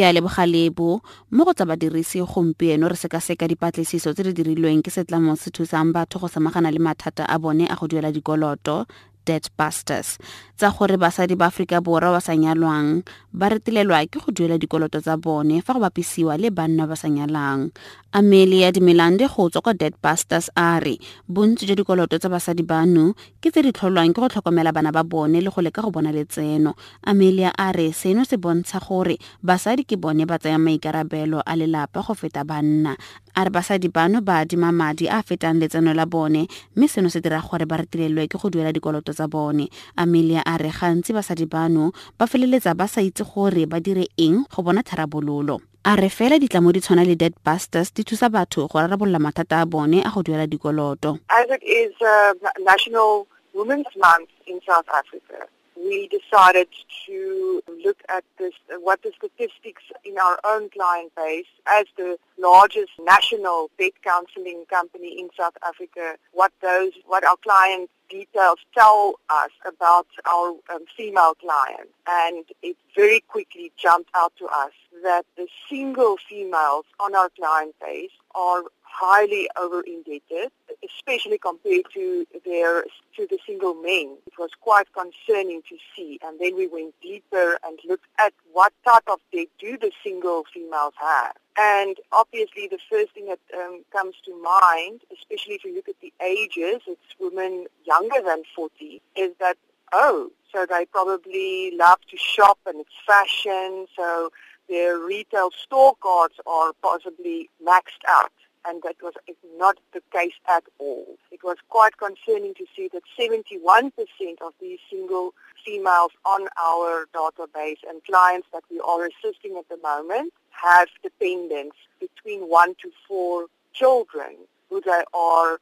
ke a lebogalebo mo go tsa badirisi gompieno re sekaseka dipatlisiso tse di dirilweng ke setlamo se thusang batho go samagana le mathata a bone a go duela dikoloto debt busters tsa gore basadi ba aforika borwa ba sa nyalwang ba retelelwa ke go duela dikoloto tsa bone fa go bapisiwa le banna ba sa nyalang. Amelia dimelande go tswa kwa dead busters a re bontsi jwa dikoloto tsa basadi bano ke tse di tlholwang ke go tlhokomela bana ba bone le go leka go bona letseno. Amelia a re seno se bontsha gore basadi ke bone ba tsayang maikarabelo a lelapa go feta banna a re basadi bano ba adima madi a a fetang letseno la bone mme seno se dira gore ba retelelwe ke go duela dikoloto tsa bone. Amelia a re gantsi basadi bano ba feleletsa ba sa itse gore ba dire eng go bona tharabololo. A re fela ditlamo di tshwana le dead busters di thusa batho go rarabolola mathata a bone a go duela dikoloto. As it is uh, National Women's Month in South Africa, we decided to look at this, what the statistics in our own client base as the largest national debt counseling company in South Africa, what those, what our client details tell us about our um, female clients. And it very quickly jumped out to us that the single females on our client base are highly over indebted, especially compared to their to the single men. It was quite concerning to see, and then we went deeper and looked at what type of debt do the single females have. And obviously, the first thing that um, comes to mind, especially if you look at the ages, it's women younger than 40, is that oh, so they probably love to shop and it's fashion, so their retail store cards are possibly maxed out and that was not the case at all. It was quite concerning to see that 71% of these single females on our database and clients that we are assisting at the moment have dependents between one to four children who they are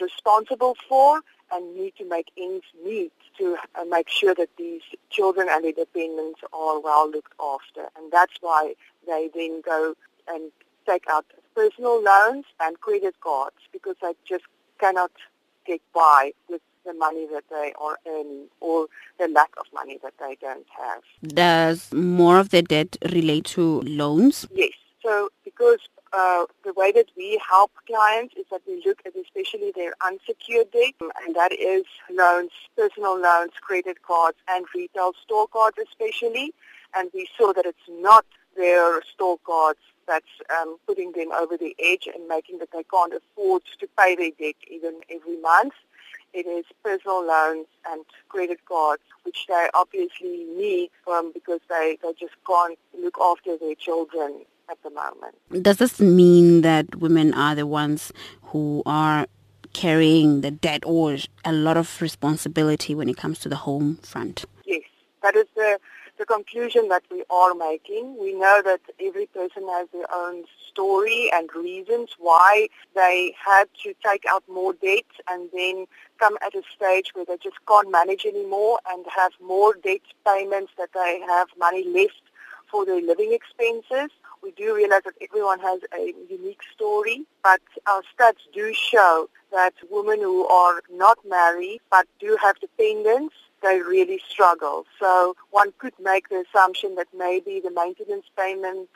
responsible for and need to make ends meet to uh, make sure that these children and their dependents are well looked after. And that's why they then go and take out personal loans and credit cards because they just cannot get by with the money that they are earning or the lack of money that they don't have. Does more of the debt relate to loans? Yes. So because uh, the way that we help clients is that we look at especially their unsecured debt, and that is loans, personal loans, credit cards, and retail store cards especially. And we saw that it's not their store cards that's um, putting them over the edge and making that they can't afford to pay their debt even every month. It is personal loans and credit cards, which they obviously need um, because they, they just can't look after their children at the moment. Does this mean that women are the ones who are carrying the debt or a lot of responsibility when it comes to the home front? Yes, that is the the conclusion that we are making. We know that every person has their own story and reasons why they had to take out more debt and then come at a stage where they just can't manage anymore and have more debt payments that they have money left for their living expenses. We do realize that everyone has a unique story, but our stats do show that women who are not married but do have dependents they really struggle. So one could make the assumption that maybe the maintenance payments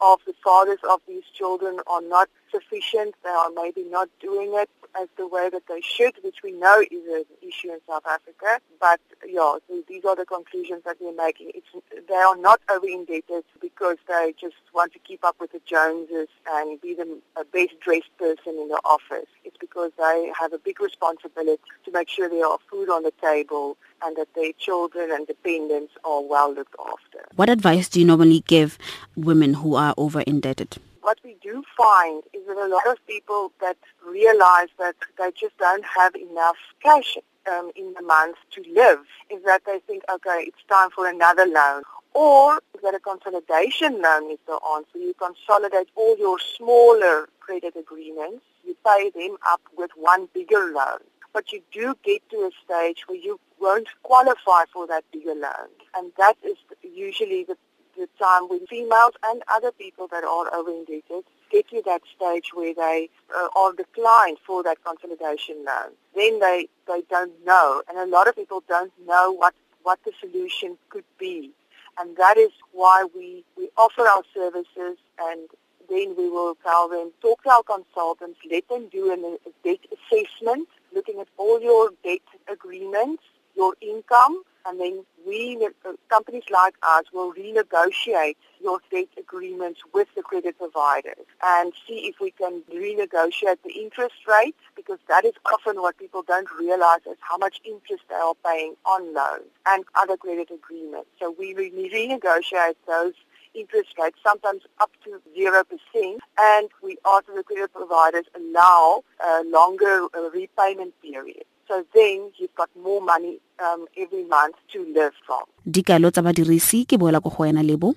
of the fathers of these children are not sufficient. They are maybe not doing it as the way that they should, which we know is an issue in South Africa. But yeah, so these are the conclusions that we're making. It's, they are not over-indebted because they just want to keep up with the Joneses and be the best dressed person in the office. It's because they have a big responsibility to make sure there are food on the table and that their children and dependents are well looked after. What advice do you normally give women who are over indebted? What we do find is that a lot of people that realize that they just don't have enough cash um, in the month to live is that they think, okay, it's time for another loan. Or that a consolidation loan is the answer. You consolidate all your smaller credit agreements, you pay them up with one bigger loan but you do get to a stage where you won't qualify for that bigger loan. And that is usually the, the time when females and other people that are over-indebted get to that stage where they uh, are declined for that consolidation loan. Then they, they don't know. And a lot of people don't know what, what the solution could be. And that is why we, we offer our services and then we will tell them, talk to our consultants, let them do an, a debt assessment, looking at all your debt agreements, your income, and then we, companies like us, will renegotiate your debt agreements with the credit providers and see if we can renegotiate the interest rate because that is often what people don't realize is how much interest they are paying on loans and other credit agreements. So we re- renegotiate those interest rates, sometimes up to 0%, and we ask the credit providers allow a longer uh, repayment period. So then you've got more money um, every month to live from. dikalo tsa badirisi ke boela ko go wena lebo